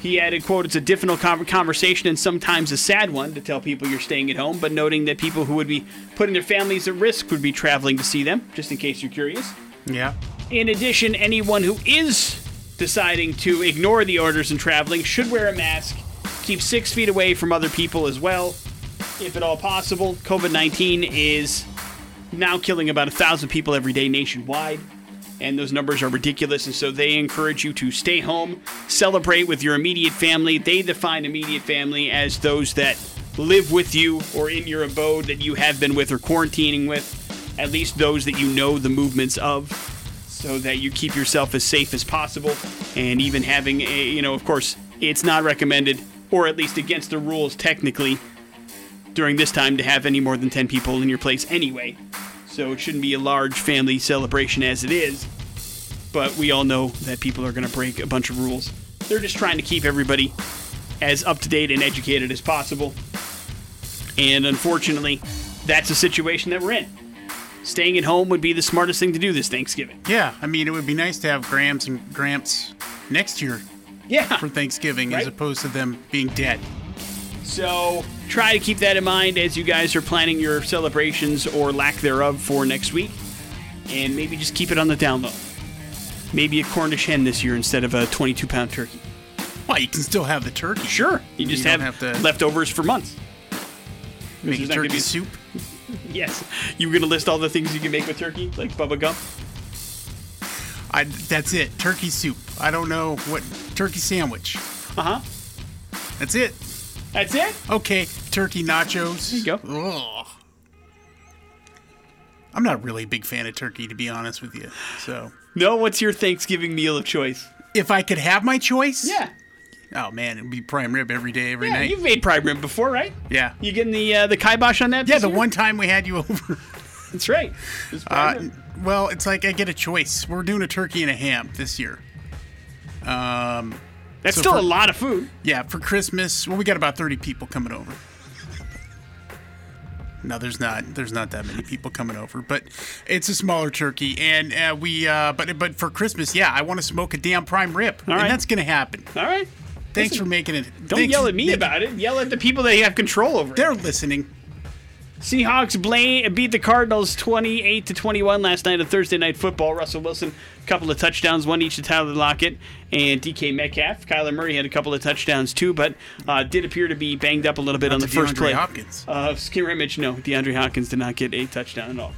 He added, quote, it's a difficult conversation and sometimes a sad one to tell people you're staying at home, but noting that people who would be putting their families at risk would be traveling to see them, just in case you're curious. Yeah. In addition, anyone who is deciding to ignore the orders and traveling should wear a mask, keep six feet away from other people as well, if at all possible. COVID 19 is now killing about a thousand people every day nationwide, and those numbers are ridiculous. And so they encourage you to stay home, celebrate with your immediate family. They define immediate family as those that live with you or in your abode that you have been with or quarantining with, at least those that you know the movements of so that you keep yourself as safe as possible. And even having a, you know, of course, it's not recommended, or at least against the rules technically, during this time to have any more than 10 people in your place anyway. So it shouldn't be a large family celebration as it is. But we all know that people are going to break a bunch of rules. They're just trying to keep everybody as up to date and educated as possible. And unfortunately, that's a situation that we're in. Staying at home would be the smartest thing to do this Thanksgiving. Yeah. I mean, it would be nice to have Grams and Gramps next year Yeah. for Thanksgiving as opposed to them being dead. So try to keep that in mind as you guys are planning your celebrations or lack thereof for next week. And maybe just keep it on the down low. Maybe a Cornish hen this year instead of a 22 pound turkey. Well, you can still have the turkey. Sure. You just have, have to- leftovers for months. Make There's a gonna turkey be- soup. Yes. You were going to list all the things you can make with turkey, like Bubba Gump? I, that's it. Turkey soup. I don't know what turkey sandwich. Uh huh. That's it. That's it? Okay, turkey nachos. There you go. Ugh. I'm not really a big fan of turkey, to be honest with you. So, No, what's your Thanksgiving meal of choice? if I could have my choice, Yeah. Oh man, it'd be prime rib every day, every Yeah, night. you've made prime rib before, right? yeah. You getting the uh, the kibosh on that? Yeah, this the year? one time we had you over. That's right. It's prime Uh, rib. well, it's like I get a choice. We're doing a turkey and a ham this year. Um, That's so still for- a lot of food. yeah, for Christmas. Well, we got about 30 people coming over. No, there's not. There's not that many people coming over, but it's a smaller turkey, and uh, we. Uh, but but for Christmas, yeah, I want to smoke a damn prime rib, All right. and that's gonna happen. All right. Thanks Listen, for making it. Don't thanks- yell at me about it. Yell at the people that you have control over. They're listening. Seahawks blame, beat the Cardinals 28 to 21 last night on Thursday Night Football. Russell Wilson, a couple of touchdowns, one each to Tyler Lockett and DK Metcalf. Kyler Murray had a couple of touchdowns too, but uh, did appear to be banged up a little bit on the to first DeAndre play. Hopkins. Uh, scrimmage, no, DeAndre Hopkins did not get a touchdown at all.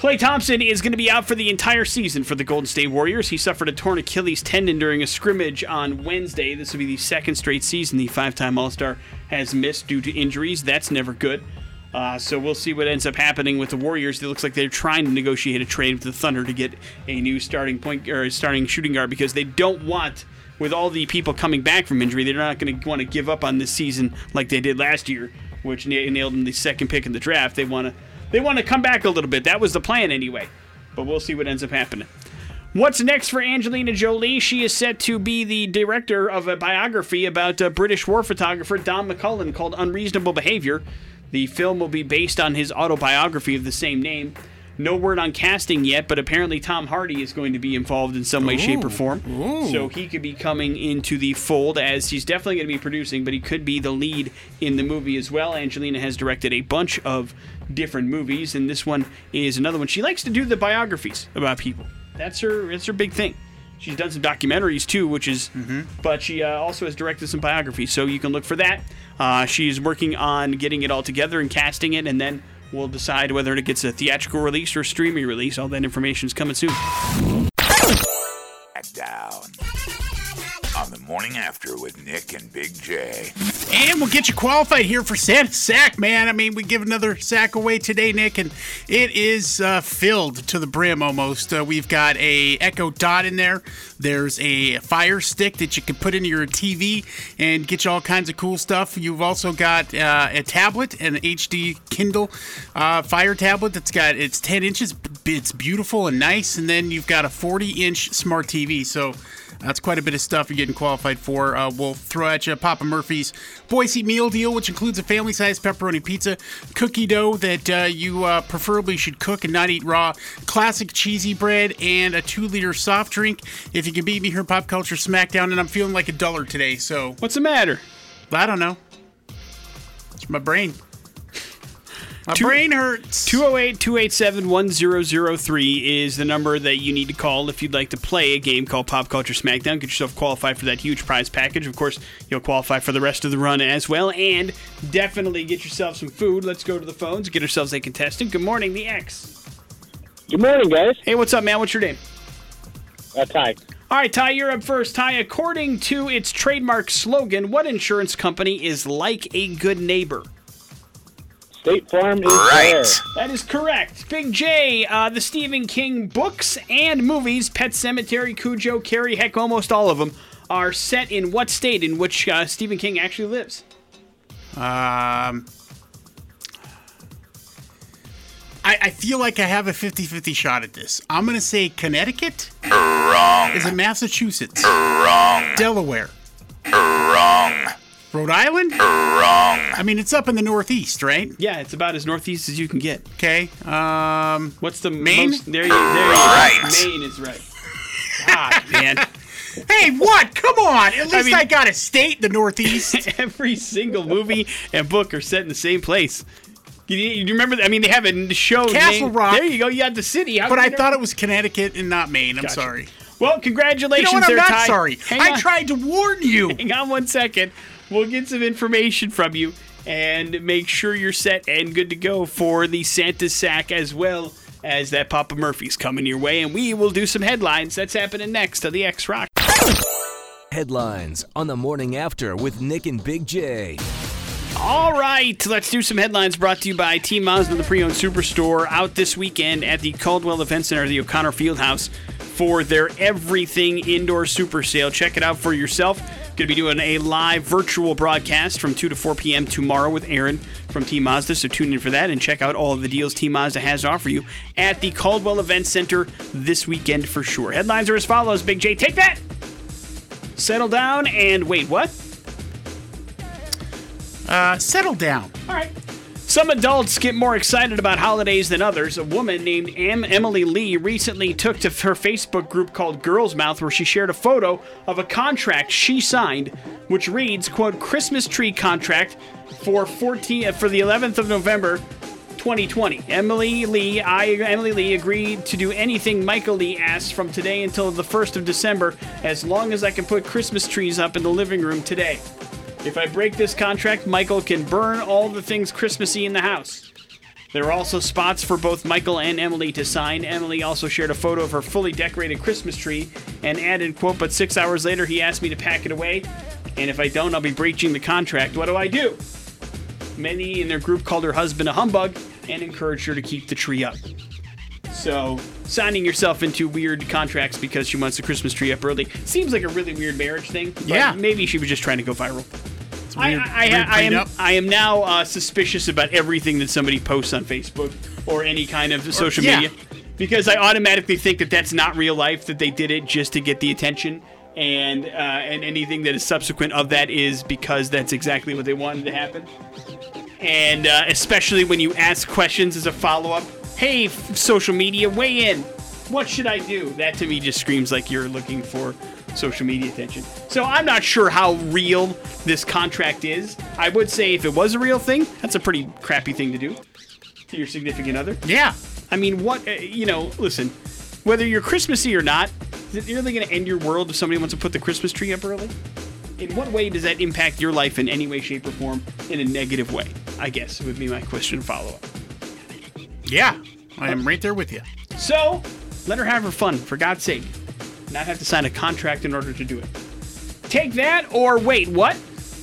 Klay Thompson is going to be out for the entire season for the Golden State Warriors. He suffered a torn Achilles tendon during a scrimmage on Wednesday. This will be the second straight season the five time All Star has missed due to injuries. That's never good. Uh, so we'll see what ends up happening with the Warriors. It looks like they're trying to negotiate a trade with the Thunder to get a new starting point or starting shooting guard because they don't want, with all the people coming back from injury, they're not going to want to give up on this season like they did last year, which na- nailed them the second pick in the draft. They want to they want to come back a little bit. That was the plan anyway. But we'll see what ends up happening. What's next for Angelina Jolie? She is set to be the director of a biography about uh, British war photographer Don McCullin called Unreasonable Behavior. The film will be based on his autobiography of the same name. No word on casting yet, but apparently Tom Hardy is going to be involved in some way, shape, or form. So he could be coming into the fold as he's definitely going to be producing, but he could be the lead in the movie as well. Angelina has directed a bunch of different movies, and this one is another one. She likes to do the biographies about people. That's her. That's her big thing. She's done some documentaries too, which is, but she uh, also has directed some biographies, so you can look for that. Uh, she's working on getting it all together and casting it, and then we'll decide whether it gets a theatrical release or streaming release. All that information is coming soon. Back down. On the morning after with Nick and Big J. And we'll get you qualified here for Santa's sack, man. I mean, we give another sack away today, Nick, and it is uh, filled to the brim almost. Uh, we've got a Echo Dot in there. There's a Fire Stick that you can put into your TV and get you all kinds of cool stuff. You've also got uh, a tablet, an HD Kindle uh, Fire tablet that's got it's 10 inches. It's beautiful and nice, and then you've got a 40 inch smart TV. So. That's quite a bit of stuff you're getting qualified for. Uh, we'll throw at you Papa Murphy's Boise meal deal, which includes a family sized pepperoni pizza, cookie dough that uh, you uh, preferably should cook and not eat raw, classic cheesy bread, and a two liter soft drink. If you can beat me here, Pop Culture Smackdown, and I'm feeling like a dollar today, so What's the matter? I don't know. It's my brain. My Two- brain hurts. 208 287 1003 is the number that you need to call if you'd like to play a game called Pop Culture Smackdown. Get yourself qualified for that huge prize package. Of course, you'll qualify for the rest of the run as well. And definitely get yourself some food. Let's go to the phones, get ourselves a contestant. Good morning, the X. Good morning, guys. Hey, what's up, man? What's your name? Uh, Ty. All right, Ty, you're up first. Ty, according to its trademark slogan, what insurance company is like a good neighbor? State Farm is Right. there. That is correct. Big J, uh, the Stephen King books and movies, Pet Sematary, Cujo, Carrie, heck, almost all of them, are set in what state in which uh, Stephen King actually lives? Um, I, I feel like I have a 50 50 shot at this. I'm going to say Connecticut. Wrong. Is it Massachusetts? Wrong. Delaware? Wrong. Rhode Island? Wrong. I mean, it's up in the Northeast, right? Yeah, it's about as northeast as you can get. Okay. Um, What's the Maine? most? There you, there you Right. go. Maine is right. God, man. hey, what? Come on. At least I, mean- got a state in the Northeast. Every single movie and book are set in the same place. You, you remember? that? I mean, they have a show. Castle named- Rock. There you go. You got the city. How but could I you thought it was Connecticut and not Maine. I'm Gotcha. sorry. Well, You congratulations, know what? I'm there, not Ty. sorry. Hang I on. tried to warn you. Hang on one second. We'll get some information from you and make sure you're set and good to go for the Santa sack as well as that Papa Murphy's coming your way. And we will do some headlines. That's happening next to the X Rock. Headlines on the morning after with Nick and Big J. All right, let's do some headlines brought to you by Team Mazda, the pre-owned superstore, out this weekend at the Caldwell Event Center, the O'Connor Fieldhouse, for their Everything Indoor Super Sale. Check it out for yourself. Going to be doing a live virtual broadcast from 2 to 4 p.m. tomorrow with Aaron from Team Mazda, so tune in for that and check out all of the deals Team Mazda has to offer you at the Caldwell Event Center this weekend for sure. Headlines are as follows, Big J, take that! Settle down and wait, what? Uh, settle down. All right. Some adults get more excited about holidays than others. A woman named Em- Emily Lee recently took to her Facebook group called Girls Mouth where she shared a photo of a contract she signed which reads, quote, Christmas tree contract for 14 for the 11th of November 2020. Emily Lee, I Emily Lee agreed to do anything Michael Lee asks from today until the 1st of December as long as I can put Christmas trees up in the living room today. If I break this contract, Michael can burn all the things Christmassy in the house. There are also spots for both Michael and Emily to sign. Emily also shared a photo of her fully decorated Christmas tree and added, quote, but six hours later he asked me to pack it away, and if I don't, I'll be breaching the contract. What do I do? Many in their group called her husband a humbug and encouraged her to keep the tree up. So, signing yourself into weird contracts because she wants the Christmas tree up early seems like a really weird marriage thing. Yeah. Maybe she was just trying to go viral. I, weird, I, I, weird I am. I am now uh, suspicious about everything that somebody posts on Facebook or any kind of social yeah. media because I automatically think that that's not real life, that they did it just to get the attention. And uh, and anything that is subsequent of that is because that's exactly what they wanted to happen. And uh, especially when you ask questions as a follow up, hey, social media, weigh in. What should I do? That to me just screams like you're looking for social media attention. So I'm not sure how real this contract is. I would say if it was a real thing, that's a pretty crappy thing to do to your significant other. Yeah. I mean, what, uh, you know, listen, whether you're Christmassy or not, is it really going to end your world if somebody wants to put the Christmas tree up early? In what way does that impact your life in any way, shape, or form in a negative way? I guess would be my question follow up. Yeah. I am right there with you. So, let her have her fun, for God's sake. Not have to sign a contract in order to do it. Take that, or wait, what?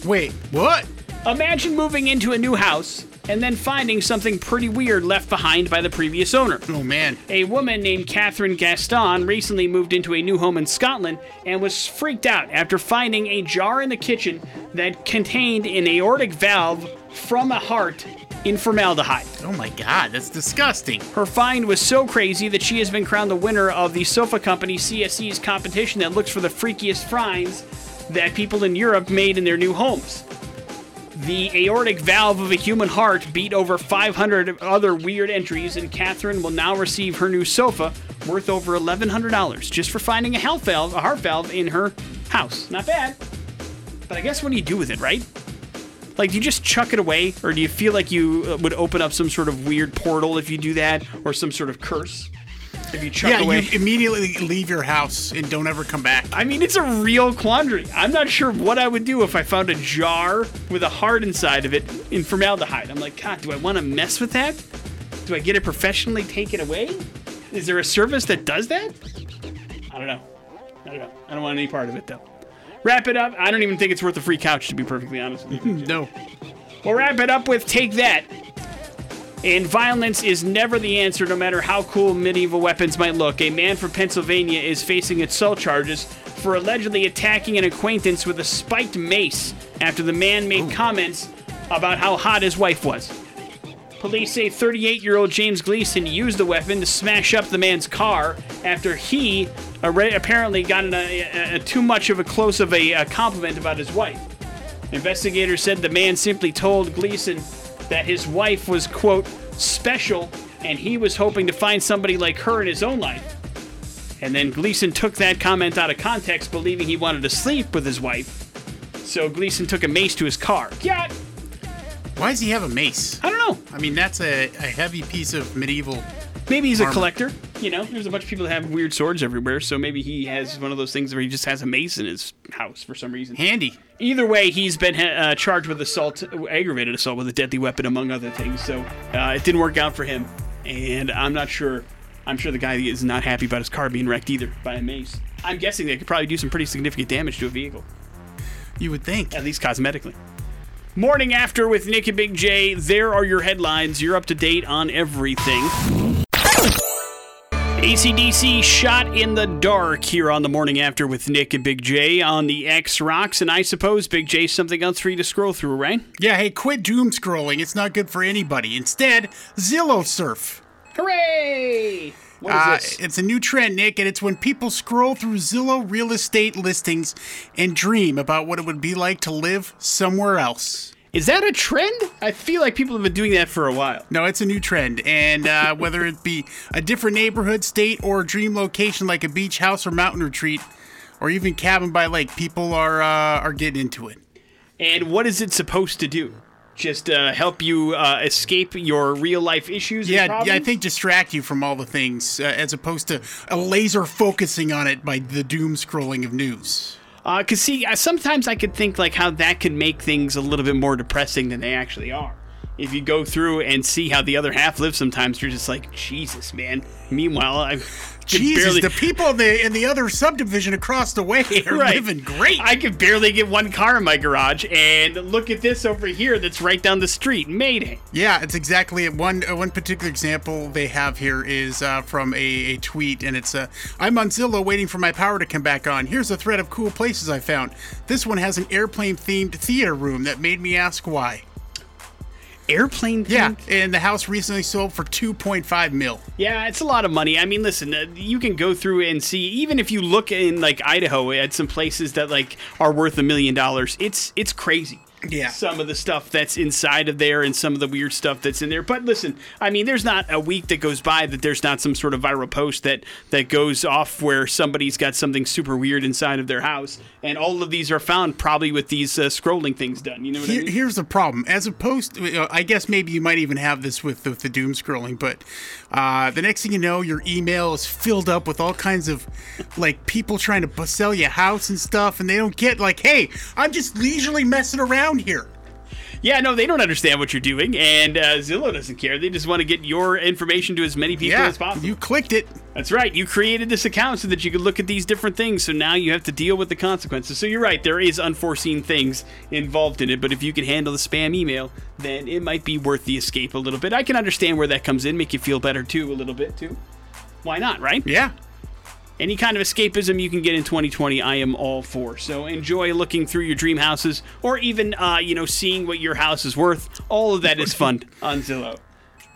Wait, what? Imagine moving into a new house and then finding something pretty weird left behind by the previous owner. Oh man. A woman named Catherine Gaston recently moved into a new home in Scotland and was freaked out after finding a jar in the kitchen that contained an aortic valve from a heart in formaldehyde. Oh my god, that's disgusting. Her find was so crazy that she has been crowned the winner of the sofa company CSE's competition that looks for the freakiest finds that people in Europe made in their new homes. The aortic valve of a human heart beat over 500 other weird entries, and Catherine will now receive her new sofa worth over $1,100 just for finding a health valve, a heart valve in her house. Not bad. But I guess what do you do with it, right? Like, do you just chuck it away, or do you feel like you uh, would open up some sort of weird portal if you do that, or some sort of curse if you chuck Yeah, away? you immediately leave your house and don't ever come back. I mean, it's a real quandary. I'm not sure what I would do if I found a jar with a heart inside of it in formaldehyde. I'm like, God, do I want to mess with that? Do I get it professionally taken away? Is there a service that does that? I don't know. I don't know. I don't want any part of it, though. Wrap it up. I don't even think it's worth a free couch, to be perfectly honest with you. No. We'll wrap it up with Take That. And violence is never the answer, no matter how cool medieval weapons might look. A man from Pennsylvania is facing assault charges for allegedly attacking an acquaintance with a spiked mace after the man made comments about how hot his wife was. Police say 38 year old James Gleason used the weapon to smash up the man's car after he apparently got a, a- a- too much of a close of a, uh compliment about his wife. Investigators said the man simply told Gleason that his wife was, quote, special, and he was hoping to find somebody like her in his own life. And then Gleason took that comment out of context, believing he wanted to sleep with his wife. So Gleason took a mace to his car. Why does he have a mace? I don't know. I mean, that's a, a heavy piece of medieval. Maybe he's a collector. You know, there's a bunch of people that have weird swords everywhere, so maybe he has one of those things where he just has a mace in his house for some reason. Handy. Either way, he's been uh, charged with assault, aggravated assault with a deadly weapon, among other things. So uh, it didn't work out for him, and I'm not sure. I'm sure the guy is not happy about his car being wrecked either by a mace. I'm guessing they could probably do some pretty significant damage to a vehicle, You would think. at least cosmetically. Morning after with Nick and Big J. There are your headlines. You're up to date on everything. ACDC shot in the dark here on the morning after with Nick and Big J on the X Rocks. And I suppose, Big J, something else for you to scroll through, right? Yeah, hey, quit doom scrolling. It's not good for anybody. Instead, Zillow surf. Hooray! Uh, it's a new trend, Nick, and it's when people scroll through Zillow real estate listings and dream about what it would be like to live somewhere else. Is that a trend? I feel like people have been doing that for a while. No, it's a new trend, and uh, whether it be a different neighborhood, state, or dream location like a beach house or mountain retreat, or even cabin by lake, people are uh, are getting into it. And what is it supposed to do? Just uh, help you uh, escape your real life issues? and Yeah, yeah, I think distract you from all the things, uh, as opposed to a laser focusing on it by the doom scrolling of news. Uh, cause see, uh, sometimes I could think like how that could make things a little bit more depressing than they actually are. If you go through and see how the other half lives, sometimes you're just like, Jesus, man. Meanwhile, I could Jesus, barely. the people in the in the other subdivision across the way are Right. living great. I could barely get one car in my garage, and look at this over here that's right down the street. Mayday. Yeah, it's exactly it. One uh, one particular example they have here is uh, from a, a tweet, and it's uh, I'm on Zillow waiting for my power to come back on. Here's a thread of cool places I found. This one has an airplane themed theater room that made me ask why. Airplane Yeah, and the house recently sold for 2.5 mil. Yeah, it's a lot of money. I mean, listen, uh, you can go through and see even if you look in like Idaho at some places that like are worth a million dollars. It's it's crazy. Yeah. Some of the stuff that's inside of there and some of the weird stuff that's in there. But listen, I mean, there's not a week that goes by that there's not some sort of viral post that that goes off where somebody's got something super weird inside of their house, and all of these are found probably with these uh, scrolling things done. You know what I mean? here's the problem. As opposed, to, uh, I guess maybe you might even have this with, with the doom scrolling, but uh, the next thing you know, your email is filled up with all kinds of like people trying to sell you a house and stuff, and they don't get like, hey, I'm just leisurely messing around here. Yeah, no, they don't understand what you're doing, and uh, Zillow doesn't care. They just want to get your information to as many people Yeah, as possible. you clicked it. That's right. You created this account so that you could look at these different things. So now you have to deal with the consequences. So you're right. There is unforeseen things involved in it. But if you can handle the spam email, then it might be worth the escape a little bit. I can understand where that comes in, make you feel better too, a little bit too. Why not, right? Yeah. Any kind of escapism you can get in 2020, I am all for. So enjoy looking through your dream houses, or even, uh, you know, seeing what your house is worth. All of that is fun on Zillow,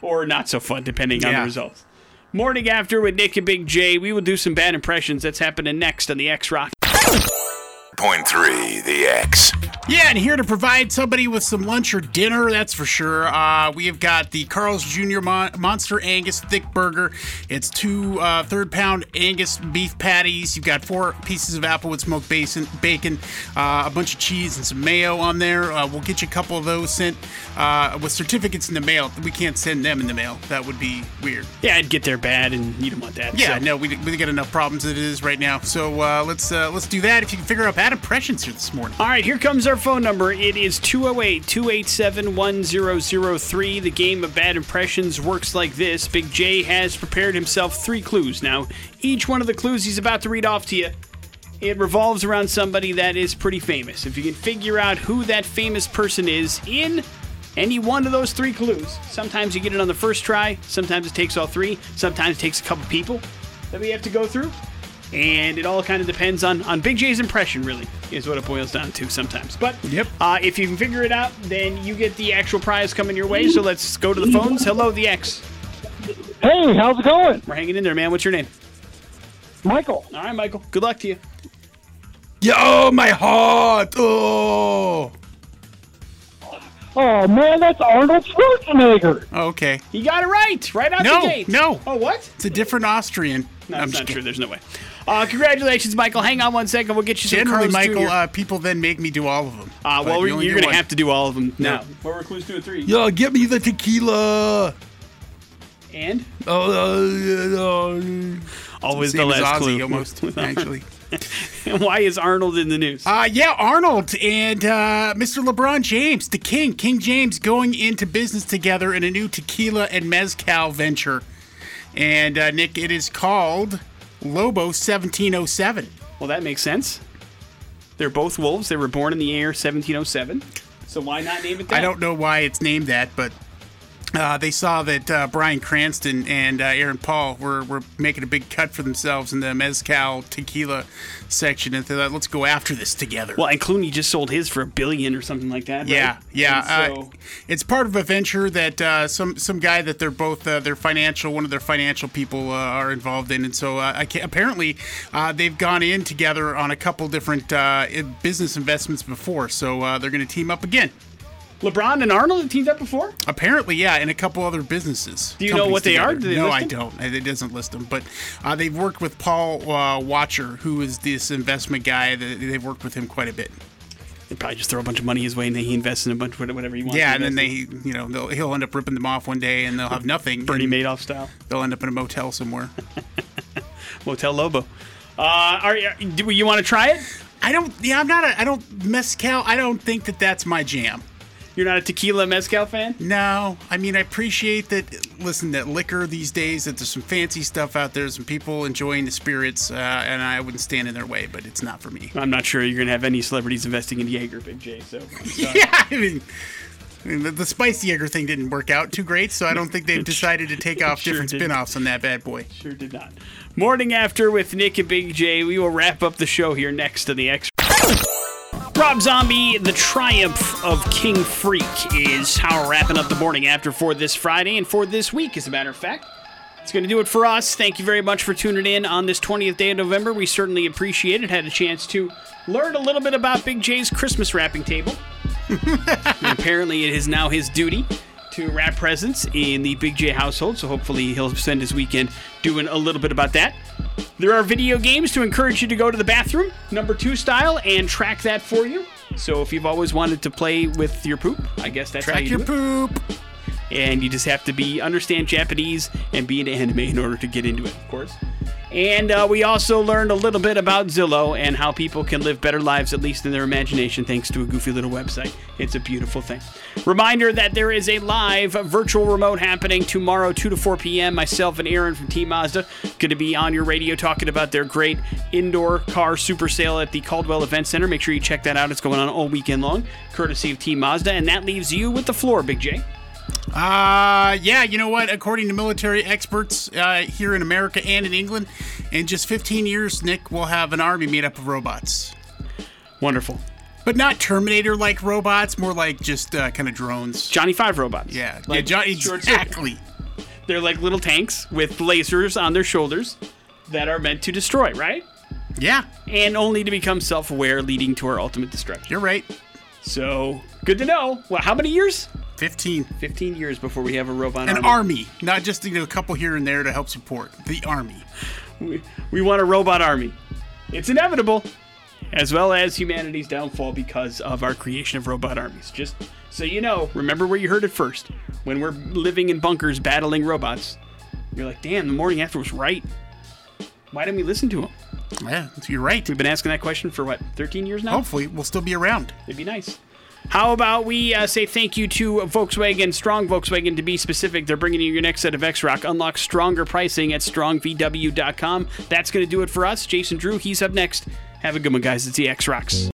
or not so fun, depending on the results. Morning after with Nick and Big J. We will do some bad impressions. That's happening next on the X Rock. Point three, the X. Yeah, and here to provide somebody with some lunch or dinner, that's for sure. Uh, we have got the Carl's Jr. Mon- Monster Angus Thick Burger. It's two uh, third pound Angus beef patties. You've got four pieces of applewood smoked bacon, bacon uh, a bunch of cheese, and some mayo on there. Uh, we'll get you a couple of those sent uh, with certificates in the mail. We can't send them in the mail. That would be weird. Yeah, I'd get there bad, and you don't want that. Yeah, so. no, we we got enough problems as it is right now. So uh, let's uh, let's do that. If you can figure out bad impressions here this morning. All right, here comes our phone number. It is 208 287 1003. The game of bad impressions works like this Big J has prepared himself three clues. Now, each one of the clues he's about to read off to you, it revolves around somebody that is pretty famous. If you can figure out who that famous person is in any one of those three clues, sometimes you get it on the first try, sometimes it takes all three, sometimes it takes a couple people that we have to go through. And it all kind of depends on, on Big J's impression, really, is what it boils down to sometimes. But Yep. uh, if you can figure it out, then you get the actual prize coming your way. So let's go to the phones. Hello, the X. Hey, how's it going? We're hanging in there, man. What's your name? Michael. All right, Michael. Good luck to you. Yo, my heart. Oh. Oh, man, that's Arnold Schwarzenegger. Okay. You got it right. Right out No, the gate. no. Oh, what? It's a different Austrian. No, I'm it's just not true. kidding. There's no way. Uh, congratulations, Michael. Hang on one second. We'll get you some Generally, Carl's Michael, Jr. uh, people then make me do all of them. uh, But well, you we're, only you're get going to one. have to do all of them now. No. What were clues two and three? Yo, get me the tequila. And? Oh, uh, uh, Always same the as last Ozzy, clue. almost, actually. Why is Arnold in the news? Uh, yeah, Arnold and uh, Mr. LeBron James, the King, King James, going into business together in a new tequila and mezcal venture. And uh, Nick, it is called Lobo 1707. Well, that makes sense. They're both wolves. They were born in the year 1707. So why not name it that? I don't know why it's named that, but uh, they saw that uh, Bryan Cranston and uh, Aaron Paul were, were making a big cut for themselves in the mezcal tequila section, and they thought, let's go after this together. Well, and Clooney just sold his for a billion or something like that. Yeah, right? yeah. And uh, so, it's part of a venture that uh, some some guy that they're both uh, their financial one of their financial people uh, are involved in, and so uh, apparently uh, they've gone in together on a couple different uh, business investments before, so uh, they're going to team up again. LeBron and Arnold have teamed up before. Apparently, yeah, and a couple other businesses. Do you know what they are? together. They no, I don't. It doesn't list them, but uh, they've worked with Paul uh, Wachter, who is this investment guy. That they've worked with him quite a bit. They probably just throw a bunch of money his way and then he invests in a bunch of whatever he wants. Yeah, and then they, you know, they'll, he'll end up ripping them off one day, and they'll have nothing. Bernie Madoff style. They'll end up in a motel somewhere. Motel Lobo. Uh, are, you- do you want to try it? I don't. Yeah, I'm not. A, I don't mezcal. I don't think that that's my jam. You're not a tequila mezcal fan? No, I mean I appreciate that. Listen, that liquor these days, that there's some fancy stuff out there, some people enjoying the spirits, uh, and I wouldn't stand in their way, but it's not for me. I'm not sure you're going to have any celebrities investing in Jaeger, Big J. So Yeah, I mean, I mean, the, the Spice Jaeger thing didn't work out too great, so I don't think they've decided to take off Sure different didn't. spin-offs on that bad boy. Sure did not. Morning after with Nick and Big J. We will wrap up the show here next to the X. Rob Zombie, the triumph of King Freak is how we're wrapping up the morning after for this Friday and for this week, as a matter of fact. It's going to do it for us. Thank you very much for tuning in on this 20th day of November. We certainly appreciate it. Had a chance to learn a little bit about Big J's Christmas wrapping table. Apparently, it is now his duty to wrap presents in the Big J household. So hopefully, he'll spend his weekend doing a little bit about that. There are video games to encourage you to go to the bathroom, number two style, and track that for you. So if you've always wanted to play with your poop, I guess that's how Track you your do it. poop. And you just have to be understand Japanese and be an anime in order to get into it, of course. And uh, we also learned a little bit about Zillow and how people can live better lives, at least in their imagination, thanks to a goofy little website. It's a beautiful thing. Reminder that there is a live virtual remote happening tomorrow, 2 to 4 p.m. Myself and Aaron from Team Mazda going to be on your radio talking about their great indoor car super sale at the Caldwell Event Center. Make sure you check that out. It's going on all weekend long, courtesy of Team Mazda. And that leaves you with the floor, Big J. Uh, yeah, you know what? According to military experts uh, here in America and in England, in just 15 years, Nick will have an army made up of robots. Wonderful. But not Terminator like robots, more like just uh, kind of drones. Johnny Five robots. Yeah, Like yeah, John, exactly. They're like little tanks with lasers on their shoulders that are meant to destroy, right? Yeah, And only to become self aware, leading to our ultimate destruction. you're right. So, good to know. Well, how many years? 15. 15 years before we have a robot An army. army, not just you know, a couple here and there to help support the army. we, we want a robot army. It's inevitable, as well as humanity's downfall because of our creation of robot armies. Just so you know, remember where you heard it first. When we're living in bunkers battling robots, you're like, damn, the morning after was right. Why didn't we listen to him? Yeah, you're right. We've been asking that question for what, 13 years now? Hopefully, we'll still be around. It'd be nice. How about we uh, say thank you to Volkswagen, Strong Volkswagen to be specific. They're bringing you your next set of X Rock. Unlock stronger pricing at strongvw.com. That's going to do it for us. Jason Drew, he's up next. Have a good one, guys. It's the X Rocks.